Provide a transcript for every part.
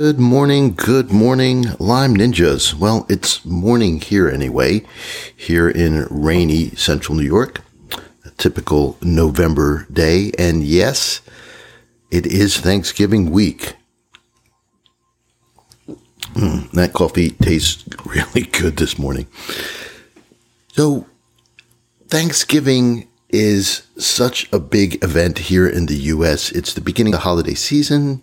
Good morning, good morning, Lyme Ninjas. Well, it's morning here anyway, here in rainy central New York, a typical November day. And yes, it is Thanksgiving week. Mm, that coffee tastes really good this morning. So, Thanksgiving is such a big event here in the US. It's the beginning of the holiday season.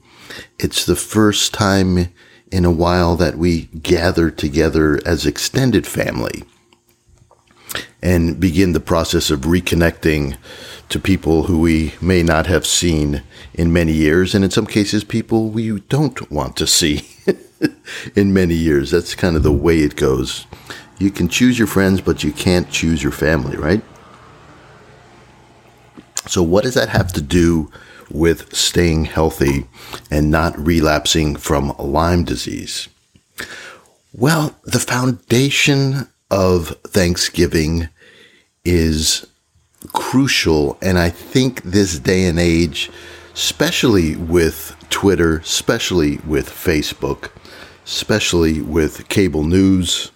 It's the first time in a while that we gather together as extended family and begin the process of reconnecting to people who we may not have seen in many years, and in some cases, people we don't want to see in many years. That's kind of the way it goes. You can choose your friends, but you can't choose your family, right? So, what does that have to do with staying healthy and not relapsing from Lyme disease? Well, the foundation of Thanksgiving is crucial. And I think this day and age, especially with Twitter, especially with Facebook, especially with cable news,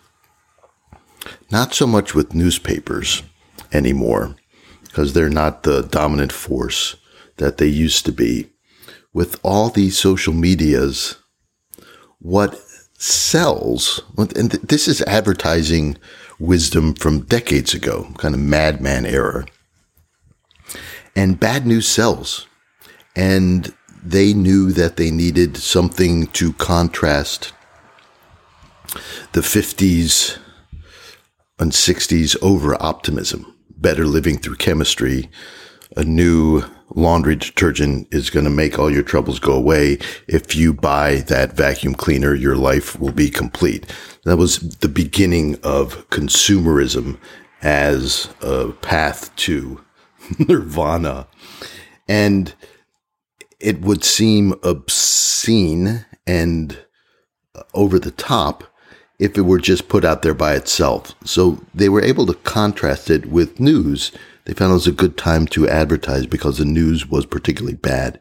not so much with newspapers anymore, because they're not the dominant force that they used to be. With all these social medias, what sells, and this is advertising wisdom from decades ago, kind of Mad Men era. And bad news sells. And they knew that they needed something to contrast the 50s and 60s over optimism, better living through chemistry, a new laundry detergent is going to make all your troubles go away. If you buy that vacuum cleaner, your life will be complete. That was the beginning of consumerism as a path to nirvana. And it would seem obscene and over the top if it were just put out there by itself. So they were able to contrast it with news. They found it was a good time to advertise because the news was particularly bad.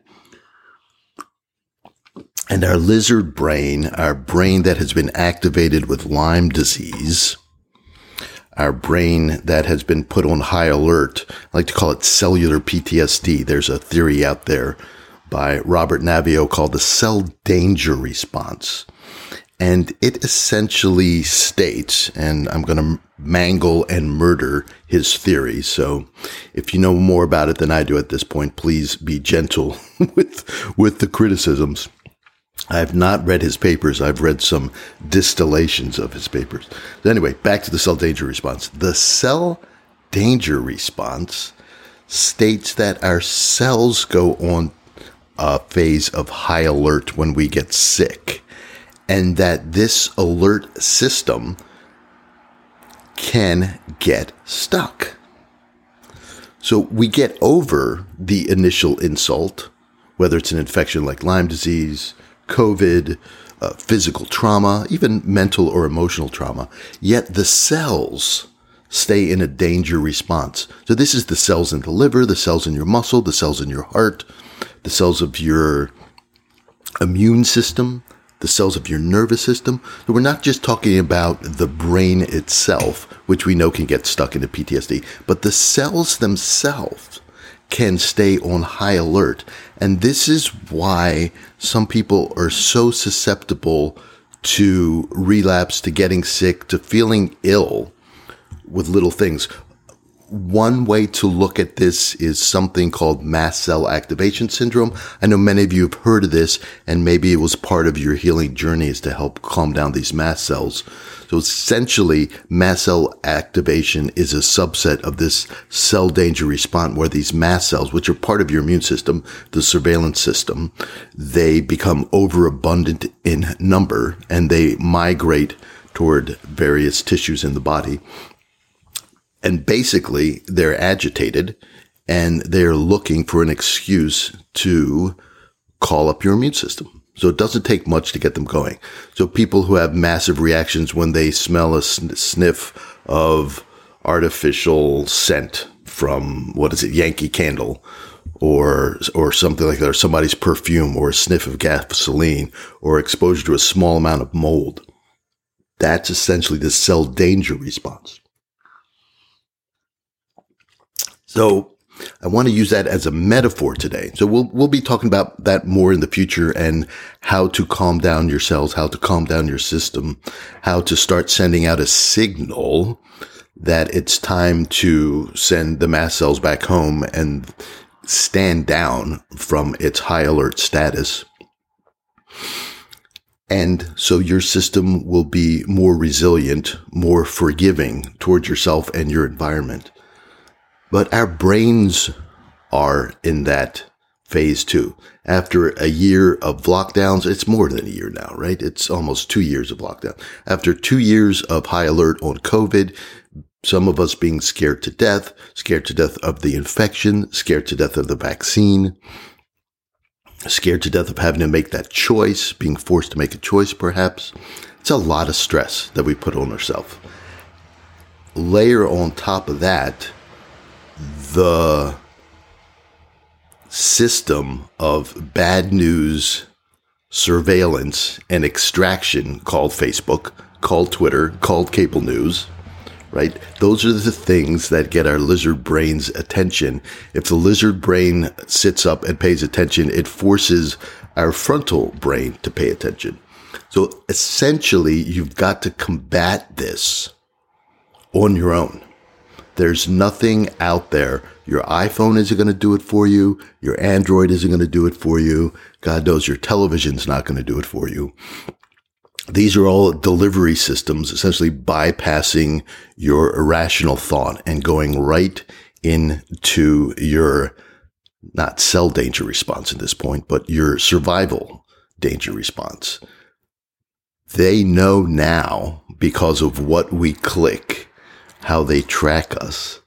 And our lizard brain, our brain that has been activated with Lyme disease, our brain that has been put on high alert, I like to call it cellular PTSD. There's a theory out there by Robert Naviaux called the cell danger response. And it essentially states, and I'm going to mangle and murder his theory. So if you know more about it than I do at this point, please be gentle with, with the criticisms. I've not read his papers. I've read some distillations of his papers. Anyway, back to the cell danger response. The cell danger response states that our cells go on a phase of high alert when we get sick, and that this alert system can get stuck. So we get over the initial insult, whether it's an infection like Lyme disease, COVID, uh, physical trauma, even mental or emotional trauma. Yet the cells stay in a danger response. So this is the cells in the liver, the cells in your muscle, the cells in your heart, the cells of your immune system, the cells of your nervous system. So we're not just talking about the brain itself, which we know can get stuck into PTSD, but the cells themselves can stay on high alert. And this is why some people are so susceptible to relapse, to getting sick, to feeling ill with little things. One way to look at this is something called mast cell activation syndrome. I know many of you have heard of this and maybe it was part of your healing journey is to help calm down these mast cells. So essentially, mast cell activation is a subset of this cell danger response where these mast cells, which are part of your immune system, the surveillance system, they become overabundant in number and they migrate toward various tissues in the body. And basically, they're agitated and they're looking for an excuse to call up your immune system. So it doesn't take much to get them going. So people who have massive reactions when they smell a sniff of artificial scent from what is it, Yankee Candle or or something like that, or somebody's perfume, or a sniff of gasoline, or exposure to a small amount of mold. That's essentially the cell danger response. So I want to use that as a metaphor today. So we'll we'll be talking about that more in the future and how to calm down your cells, how to calm down your system, how to start sending out a signal that it's time to send the mast cells back home and stand down from its high alert status. And so your system will be more resilient, more forgiving towards yourself and your environment. But our brains are in that phase too. After a year of lockdowns, it's more than a year now, right? It's almost two years of lockdown. After two years of high alert on COVID, some of us being scared to death, scared to death of the infection, scared to death of the vaccine, scared to death of having to make that choice, being forced to make a choice perhaps. It's a lot of stress that we put on ourselves. Layer on top of that the system of bad news surveillance and extraction called Facebook, called Twitter, called cable news right? Those are the things that get our lizard brain's attention. If the lizard brain sits up and pays attention, it forces our frontal brain to pay attention. So essentially, you've got to combat this on your own. There's nothing out there. Your iPhone isn't going to do it for you. Your Android isn't going to do it for you. God knows your television's not going to do it for you. These are all delivery systems, essentially bypassing your irrational thought and going right into your not cell danger response at this point, but your survival danger response. They know now because of what we click, how they track us,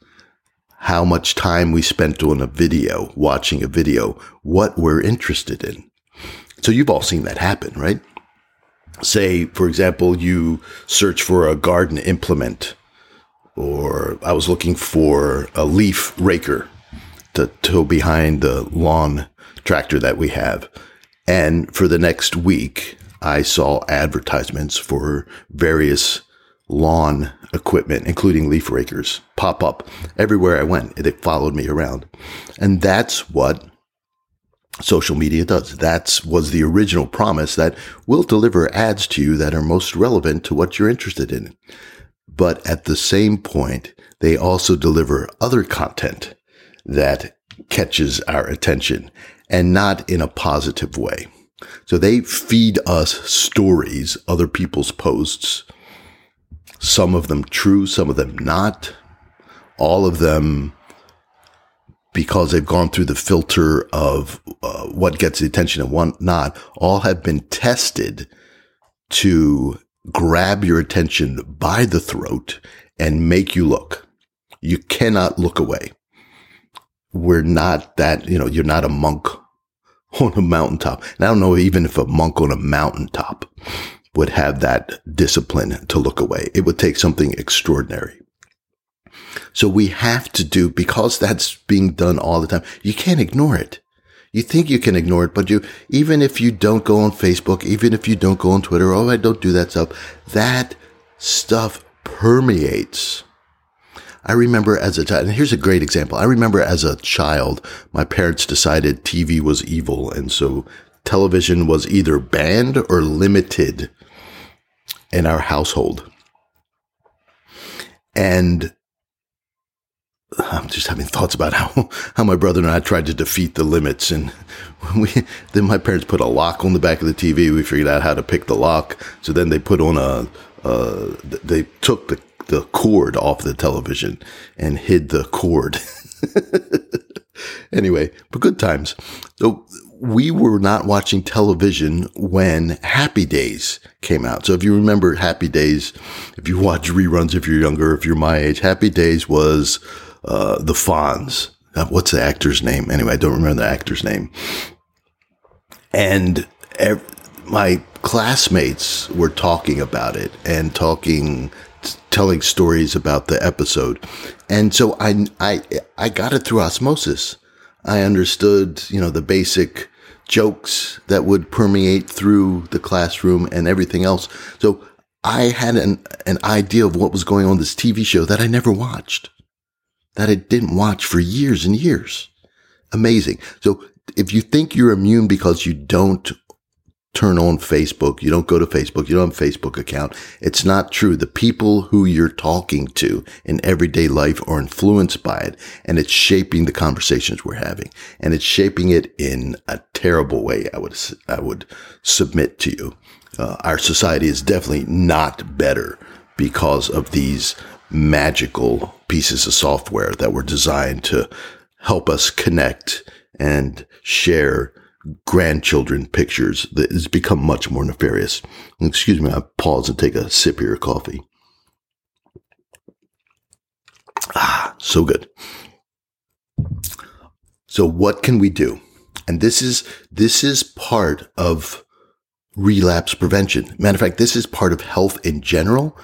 how much time we spent on a video, watching a video, what we're interested in. So you've all seen that happen, right? say, for example, you search for a garden implement, or I was looking for a leaf raker to tow behind the lawn tractor that we have. And for the next week, I saw advertisements for various lawn equipment, including leaf rakers, pop up everywhere I went. They followed me around. And that's what social media does. That was the original promise that will deliver ads to you that are most relevant to what you're interested in. But at the same point, they also deliver other content that catches our attention and not in a positive way. So they feed us stories, other people's posts, some of them true, some of them not, all of them because they've gone through the filter of uh, what gets the attention and what not, all have been tested to grab your attention by the throat and make you look. You cannot look away. We're not that, you know, you're not a monk on a mountaintop. And I don't know even if a monk on a mountaintop would have that discipline to look away. It would take something extraordinary. So we have to do, because that's being done all the time, you can't ignore it. You think you can ignore it, but you, even if you don't go on Facebook, even if you don't go on Twitter, oh, I don't do that stuff, that stuff permeates. I remember as a child, and here's a great example. I remember as a child, my parents decided TV was evil. And so television was either banned or limited in our household. And I'm just having thoughts about how, how my brother and I tried to defeat the limits. And we, then my parents put a lock on the back of the TV. We figured out how to pick the lock. So then they put on a, uh, they took the, the cord off the television and hid the cord. anyway, but good times. So we were not watching television when Happy Days came out. So if you remember Happy Days, if you watch reruns, if you're younger, if you're my age, Happy Days was, uh, the Fonz. Uh, what's the actor's name? Anyway, I don't remember the actor's name. And ev- my classmates were talking about it and talking, telling stories about the episode. And so I, I, I got it through osmosis. I understood, you know, the basic jokes that would permeate through the classroom and everything else. So I had an, an idea of what was going on this TV show that I never watched, that I didn't watch for years and years. Amazing. So if you think you're immune because you don't turn on Facebook. You don't go to Facebook. You don't have a Facebook account. It's not true. The people who you're talking to in everyday life are influenced by it and it's shaping the conversations we're having and it's shaping it in a terrible way. I would, I would submit to you. Uh, our society is definitely not better because of these magical pieces of software that were designed to help us connect and share grandchildren pictures that has become much more nefarious. Excuse me, I pause and take a sip here of coffee. Ah, so good. So what can we do? And this is, this is part of relapse prevention. Matter of fact, this is part of health in general,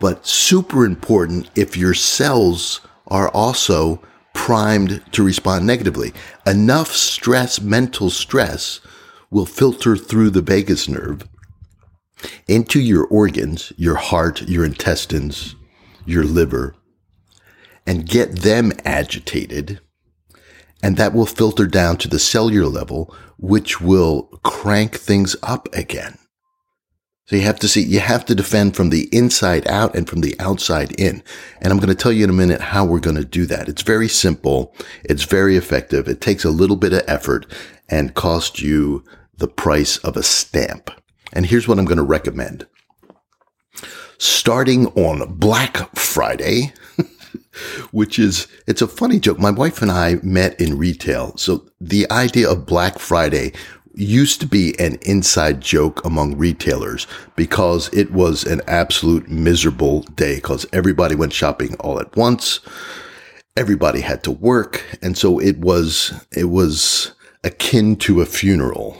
but super important if your cells are also primed to respond negatively. Enough stress, mental stress, will filter through the vagus nerve into your organs, your heart, your intestines, your liver, and get them agitated. And that will filter down to the cellular level, which will crank things up again. So you have to see, you have to defend from the inside out and from the outside in. And I'm going to tell you in a minute how we're going to do that. It's very simple. It's very effective. It takes a little bit of effort and costs you the price of a stamp. And here's what I'm going to recommend. Starting on Black Friday, which is, it's a funny joke. My wife and I met in retail. So the idea of Black Friday used to be an inside joke among retailers because it was an absolute miserable day because everybody went shopping all at once. Everybody had to work. And so it was, it was akin to a funeral.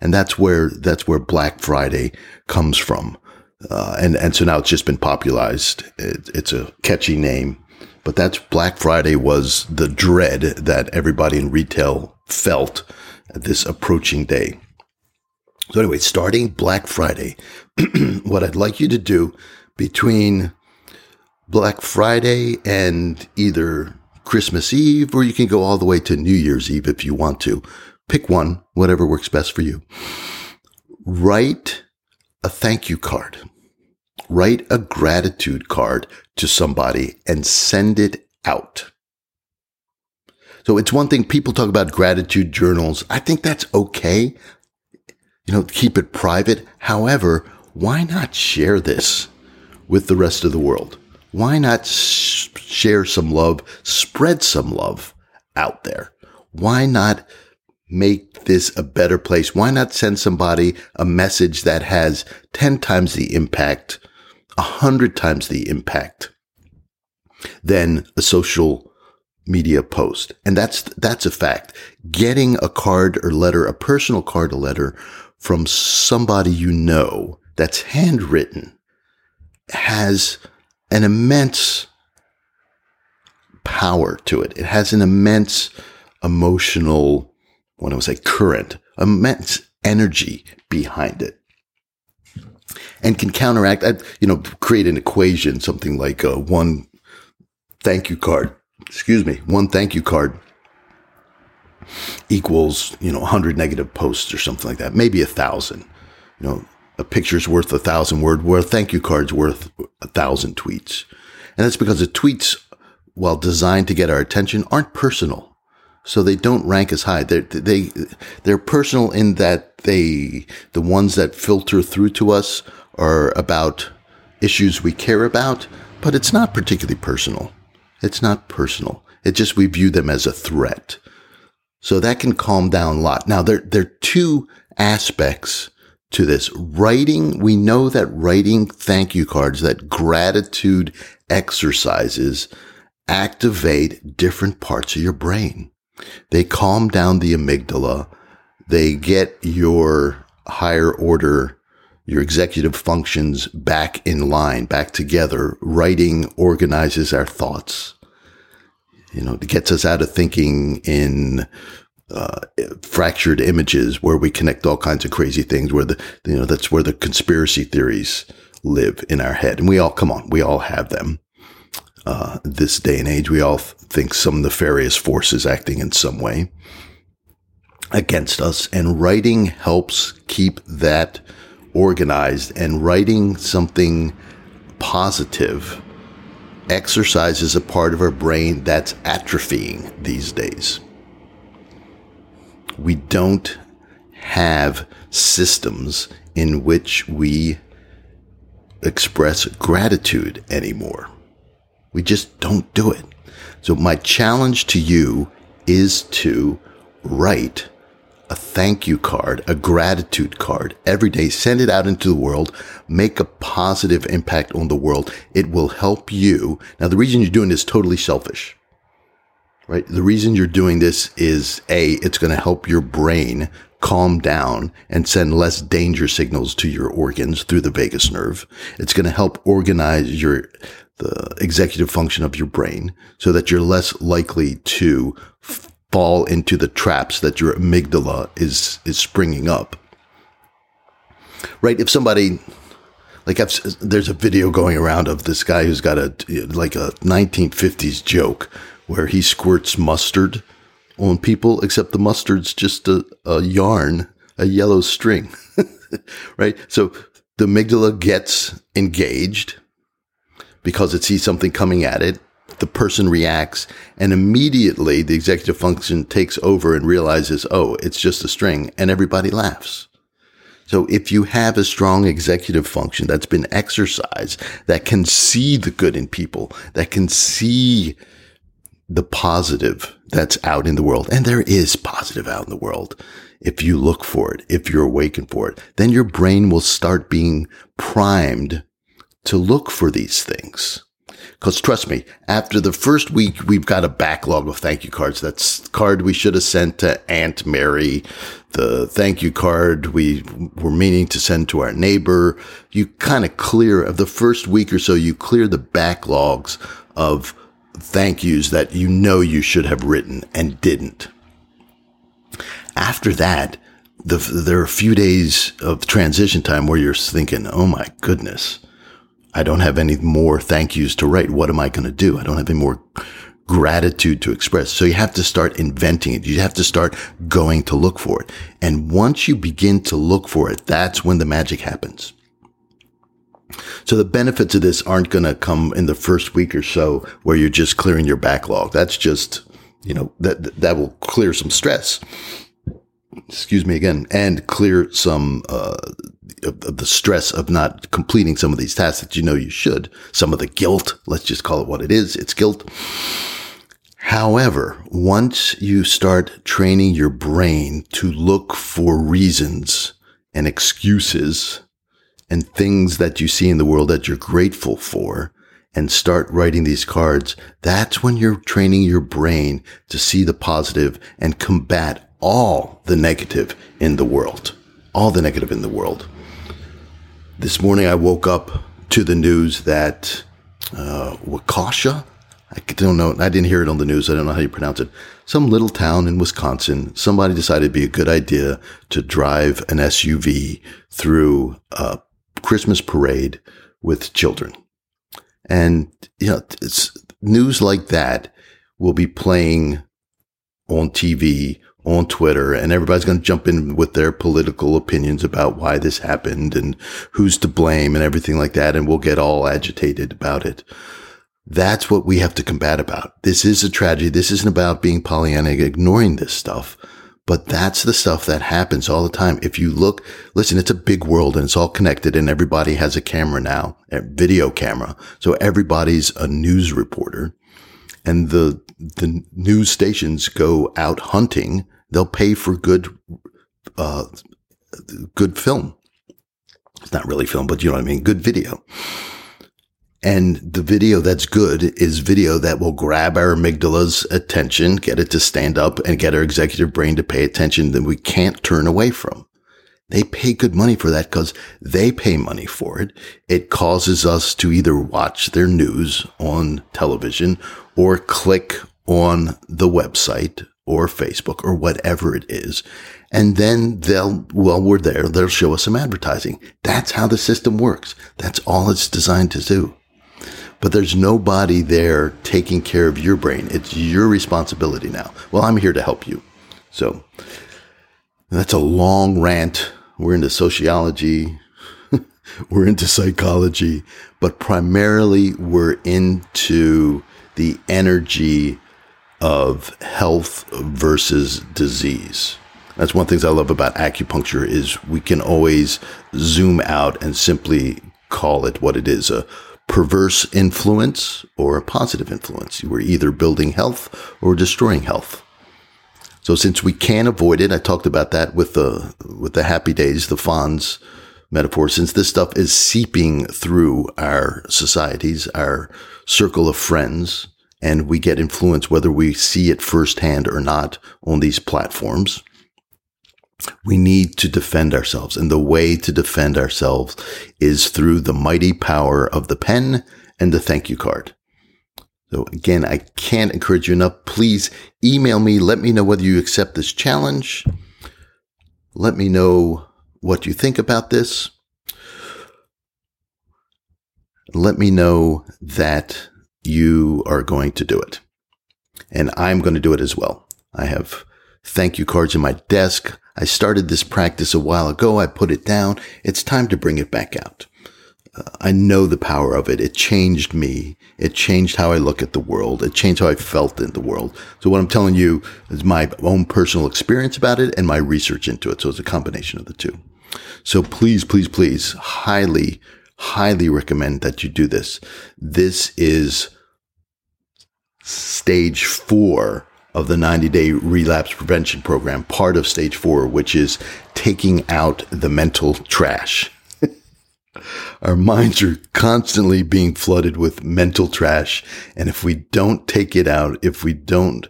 And that's where, that's where Black Friday comes from. Uh, and, and so now it's just been popularized. It, it's a catchy name, but that's Black Friday was the dread that everybody in retail felt this approaching day. So anyway, starting Black Friday, what I'd like you to do between Black Friday and either Christmas Eve, or you can go all the way to New Year's Eve if you want to. Pick one, whatever works best for you. Write a thank you card. Write a gratitude card to somebody and send it out. So it's one thing people talk about gratitude journals. I think that's okay. You know, keep it private. However, why not share this with the rest of the world? Why not sh- share some love, spread some love out there? Why not make this a better place? Why not send somebody a message that has 10 times the impact, 100 times the impact than a social media post. And that's, that's a fact. Getting a card or letter, a personal card or letter from somebody you know that's handwritten has an immense power to it. It has an immense emotional, what I say, current, immense energy behind it. And can counteract, uh, you know, create an equation, something like a one thank you card excuse me, one thank you card equals, you know, 100 negative posts or something like that, maybe a thousand. You know, a picture's worth a thousand word, where a thank you card's worth a thousand tweets. And that's because the tweets, while designed to get our attention, aren't personal. So they don't rank as high. They're, they, they're personal in that they, the ones that filter through to us are about issues we care about, but it's not particularly personal. It's not personal. It just, we view them as a threat. So that can calm down a lot. Now there, there are two aspects to this. Writing, we know that writing thank you cards, that gratitude exercises activate different parts of your brain. They calm down the amygdala. They get your higher order your executive functions back in line, back together. Writing organizes our thoughts. You know, it gets us out of thinking in uh, fractured images where we connect all kinds of crazy things. Where the you know that's where the conspiracy theories live in our head, and we all come on, we all have them. Uh, this day and age, we all think some nefarious force is acting in some way against us, and writing helps keep that organized. And writing something positive exercises a part of our brain that's atrophying these days. We don't have systems in which we express gratitude anymore. We just don't do it. So my challenge to you is to write a thank you card, a gratitude card every day. Send it out into the world. Make a positive impact on the world. It will help you. Now, the reason you're doing this is totally selfish, right? The reason you're doing this is A, it's going to help your brain calm down and send less danger signals to your organs through the vagus nerve. It's going to help organize your, the executive function of your brain so that you're less likely to fall into the traps that your amygdala is is springing up. Right? If somebody like I've, there's a video going around of this guy who's got a like a 1950s joke where he squirts mustard on people, except the mustard's just a, a yarn, a yellow string, right? So the amygdala gets engaged because it sees something coming at it the person reacts and immediately the executive function takes over and realizes, oh, it's just a string and everybody laughs. So if you have a strong executive function that's been exercised, that can see the good in people, that can see the positive that's out in the world, and there is positive out in the world. If you look for it, if you're awakened for it, then your brain will start being primed to look for these things. Because trust me, after the first week, we've got a backlog of thank you cards. That's card we should have sent to Aunt Mary, the thank you card we were meaning to send to our neighbor. You kind of clear of the first week or so, you clear the backlogs of thank yous that you know you should have written and didn't. After that, the, there are a few days of transition time where you're thinking, oh my goodness I don't have any more thank yous to write. What am I going to do? I don't have any more gratitude to express. So you have to start inventing it. You have to start going to look for it. And once you begin to look for it, that's when the magic happens. So the benefits of this aren't going to come in the first week or so where you're just clearing your backlog. That's just, you know, that, that will clear some stress. Excuse me again, and clear some, uh, of, the stress of not completing some of these tasks that you know you should, some of the guilt, let's just call it what it is. It's guilt. However, once you start training your brain to look for reasons and excuses and things that you see in the world that you're grateful for and start writing these cards, that's when you're training your brain to see the positive and combat all the negative in the world. All the negative in the world. This morning I woke up to the news that uh, Waukesha, I don't know, I didn't hear it on the news. I don't know how you pronounce it. Some little town in Wisconsin, somebody decided it'd be a good idea to drive an SUV through a Christmas parade with children. And, you know, it's news like that will be playing on TV on Twitter and everybody's going to jump in with their political opinions about why this happened and who's to blame and everything like that. And we'll get all agitated about it. That's what we have to combat about. This is a tragedy. This isn't about being Pollyanna, ignoring this stuff, but that's the stuff that happens all the time. If you look, listen, it's a big world and it's all connected and everybody has a camera now, a video camera. So everybody's a news reporter and the, the news stations go out hunting they'll pay for good, uh, good film. It's not really film, but you know what I mean? Good video. And the video that's good is video that will grab our amygdala's attention, get it to stand up and get our executive brain to pay attention that we can't turn away from. They pay good money for that because they pay money for it. It causes us to either watch their news on television or click on the website or Facebook or whatever it is. And then they'll, while we're there, they'll show us some advertising. That's how the system works. That's all it's designed to do. But there's nobody there taking care of your brain. It's your responsibility now. Well, I'm here to help you. So that's a long rant. We're into sociology. we're into psychology, but primarily we're into the energy of health versus disease. That's one of the things I love about acupuncture is we can always zoom out and simply call it what it is, a perverse influence or a positive influence. We're either building health or destroying health. So since we can't avoid it, I talked about that with the, with the happy days, the Fonz metaphor, since this stuff is seeping through our societies, our circle of friends, and we get influence whether we see it firsthand or not on these platforms. We need to defend ourselves. And the way to defend ourselves is through the mighty power of the pen and the thank you card. So again, I can't encourage you enough. Please email me. Let me know whether you accept this challenge. Let me know what you think about this. Let me know that you are going to do it. And I'm going to do it as well. I have thank you cards in my desk. I started this practice a while ago. I put it down. It's time to bring it back out. Uh, I know the power of it. It changed me. It changed how I look at the world. It changed how I felt in the world. So what I'm telling you is my own personal experience about it and my research into it. So it's a combination of the two. So please, please, please highly highly recommend that you do this. This is stage four of the 90 day relapse prevention program, part of stage four, which is taking out the mental trash. Our minds are constantly being flooded with mental trash. And if we don't take it out, if we don't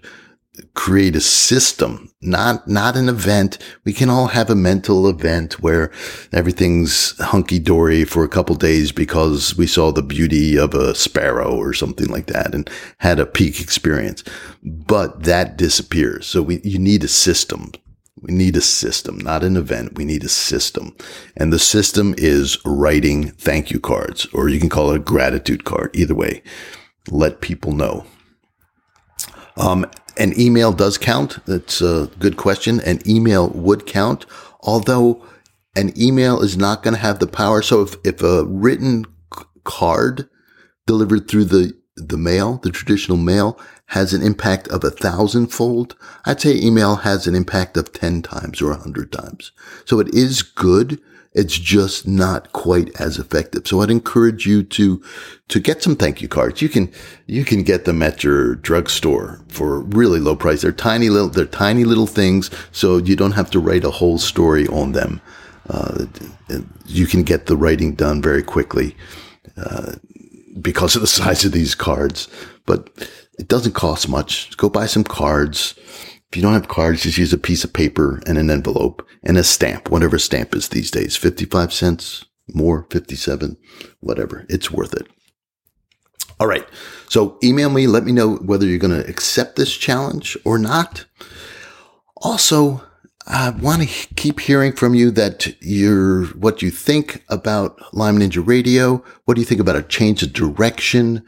create a system, not, not an event. We can all have a mental event where everything's hunky dory for a couple days because we saw the beauty of a sparrow or something like that and had a peak experience. But that disappears. So we, you need a system. We need a system, not an event. We need a system. And the system is writing thank you cards, or you can call it a gratitude card. Either way, let people know. Um, an email does count. That's a good question. An email would count, although an email is not going to have the power. So if, if a written card delivered through the, the mail, the traditional mail has an impact of a thousandfold, I'd say email has an impact of 10 times or a hundred times. So it is good it's just not quite as effective. So I'd encourage you to, to get some thank you cards. You can, you can get them at your drugstore for really low price. They're tiny little, they're tiny little things. So you don't have to write a whole story on them. Uh, you can get the writing done very quickly, uh, because of the size of these cards, but it doesn't cost much. Go buy some cards if you don't have cards, just use a piece of paper and an envelope and a stamp, whatever stamp is these days, 55 cents, more, 57, whatever. It's worth it. All right. So email me. Let me know whether you're going to accept this challenge or not. Also, I want to keep hearing from you that you're, what you think about Lyme Ninja Radio. What do you think about a change of direction?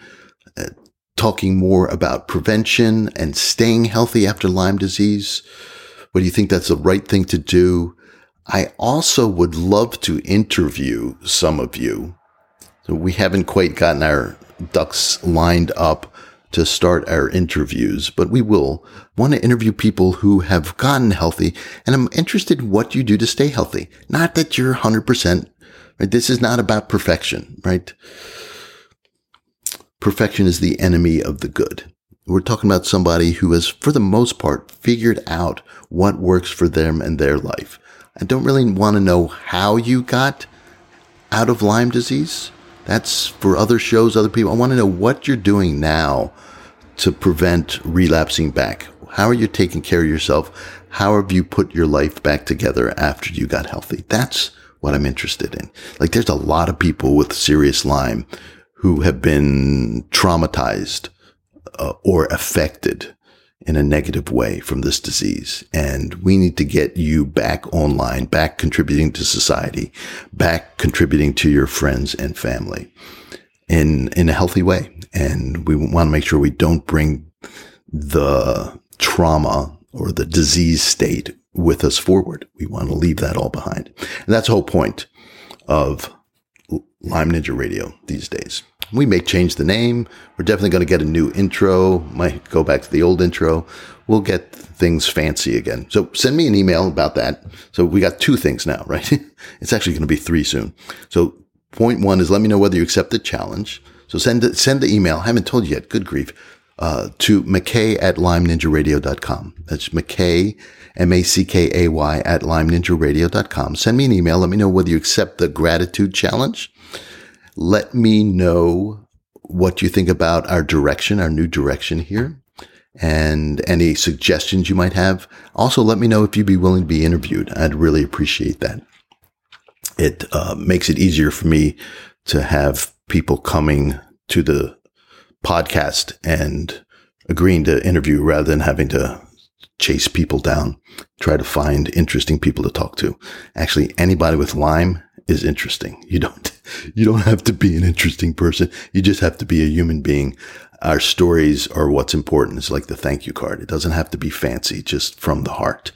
Uh, Talking more about prevention and staying healthy after Lyme disease? What do you think that's the right thing to do? I also would love to interview some of you. We haven't quite gotten our ducks lined up to start our interviews, but we will want to interview people who have gotten healthy. And I'm interested in what you do to stay healthy. Not that you're 100%, right? This is not about perfection, right? Perfection is the enemy of the good. We're talking about somebody who has, for the most part, figured out what works for them and their life. I don't really want to know how you got out of Lyme disease. That's for other shows, other people. I want to know what you're doing now to prevent relapsing back. How are you taking care of yourself? How have you put your life back together after you got healthy? That's what I'm interested in. Like there's a lot of people with serious Lyme who have been traumatized uh, or affected in a negative way from this disease. And we need to get you back online, back contributing to society, back contributing to your friends and family in, in a healthy way. And we want to make sure we don't bring the trauma or the disease state with us forward. We want to leave that all behind. And that's the whole point of Lyme Ninja Radio these days. We may change the name. We're definitely going to get a new intro. Might go back to the old intro. We'll get things fancy again. So send me an email about that. So we got two things now, right? it's actually going to be three soon. So point one is let me know whether you accept the challenge. So send send the email. I haven't told you yet. Good grief. Uh, to McKay at lymeninjaradio.com. That's McKay, M-A-C-K-A-Y at lymeninjaradio.com. Send me an email. Let me know whether you accept the gratitude challenge. Let me know what you think about our direction, our new direction here and any suggestions you might have. Also, let me know if you'd be willing to be interviewed. I'd really appreciate that. It uh, makes it easier for me to have people coming to the podcast and agreeing to interview rather than having to chase people down, try to find interesting people to talk to. Actually, anybody with Lyme is interesting. You don't, you don't have to be an interesting person. You just have to be a human being. Our stories are what's important. It's like the thank you card. It doesn't have to be fancy, just from the heart.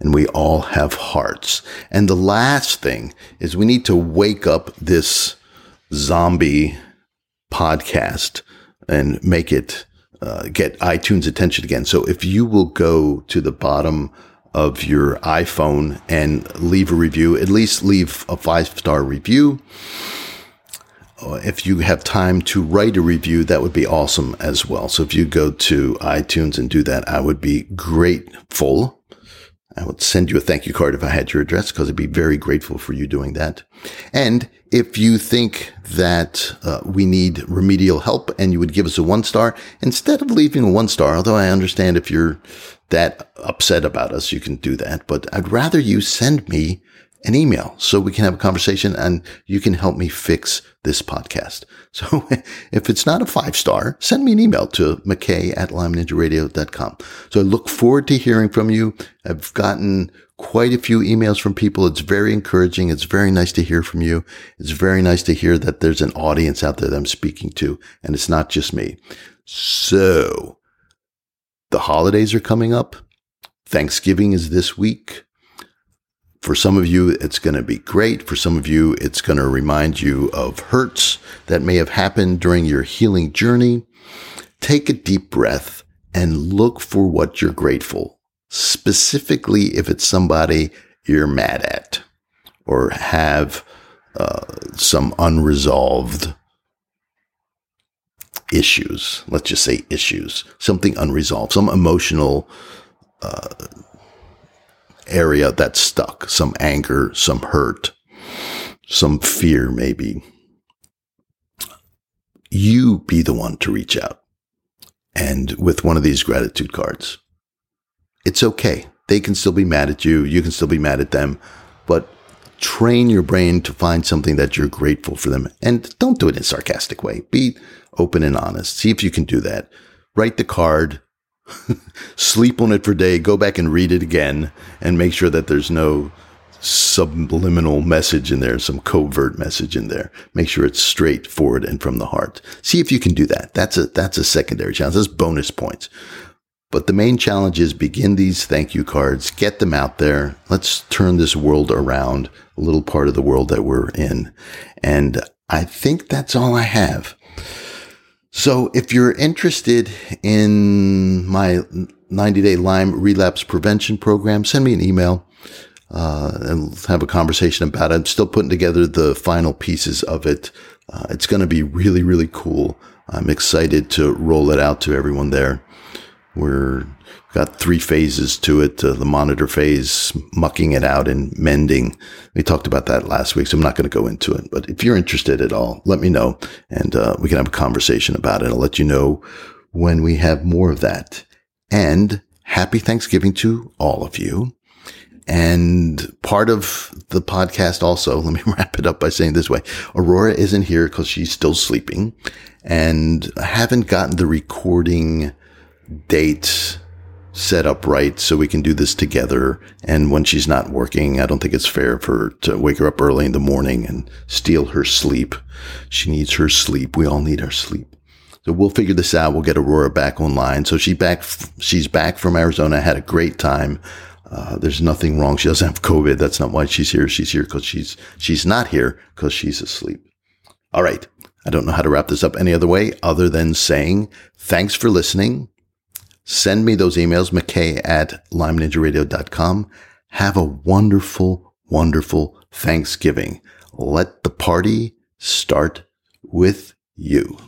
And we all have hearts. And the last thing is we need to wake up this zombie podcast and make it uh, get iTunes attention again. So if you will go to the bottom of your iPhone and leave a review, at least leave a five star review. Uh, if you have time to write a review, that would be awesome as well. So if you go to iTunes and do that, I would be grateful. I would send you a thank you card if I had your address because I'd be very grateful for you doing that. And if you think that uh, we need remedial help and you would give us a one star instead of leaving a one star, although I understand if you're that upset about us, you can do that. But I'd rather you send me an email so we can have a conversation and you can help me fix this podcast. So if it's not a five star, send me an email to McKay at lymeninjaradio.com. So I look forward to hearing from you. I've gotten quite a few emails from people. It's very encouraging. It's very nice to hear from you. It's very nice to hear that there's an audience out there that I'm speaking to and it's not just me. So the holidays are coming up. Thanksgiving is this week. For some of you, it's going to be great. For some of you, it's going to remind you of hurts that may have happened during your healing journey. Take a deep breath and look for what you're grateful, specifically if it's somebody you're mad at or have uh, some unresolved issues. Let's just say issues, something unresolved, some emotional uh, area that's stuck, some anger, some hurt, some fear, maybe, you be the one to reach out. And with one of these gratitude cards, it's okay. They can still be mad at you. You can still be mad at them, but train your brain to find something that you're grateful for them. And don't do it in a sarcastic way. Be open and honest. See if you can do that. Write the card, sleep on it for a day, go back and read it again, and make sure that there's no subliminal message in there, some covert message in there. Make sure it's straightforward and from the heart. See if you can do that. That's a that's a secondary challenge. That's bonus points. But the main challenge is begin these thank you cards, get them out there. Let's turn this world around, a little part of the world that we're in. And I think that's all I have. So if you're interested in my 90 day Lyme relapse prevention program, send me an email. Uh, and have a conversation about it. I'm still putting together the final pieces of it. Uh, it's going to be really, really cool. I'm excited to roll it out to everyone there. We're got three phases to it. Uh, the monitor phase, mucking it out and mending. We talked about that last week, so I'm not going to go into it. But if you're interested at all, let me know and uh, we can have a conversation about it. I'll let you know when we have more of that. And happy Thanksgiving to all of you. And part of the podcast also, let me wrap it up by saying this way. Aurora isn't here because she's still sleeping and I haven't gotten the recording date set up right so we can do this together. And when she's not working, I don't think it's fair for her to wake her up early in the morning and steal her sleep. She needs her sleep. We all need our sleep. So we'll figure this out. We'll get Aurora back online. So she back, she's back from Arizona, had a great time. Uh, there's nothing wrong. She doesn't have COVID. That's not why she's here. She's here because she's, she's not here because she's asleep. All right. I don't know how to wrap this up any other way other than saying thanks for listening. Send me those emails, mckay at lymeninjaradio.com. Have a wonderful, wonderful Thanksgiving. Let the party start with you.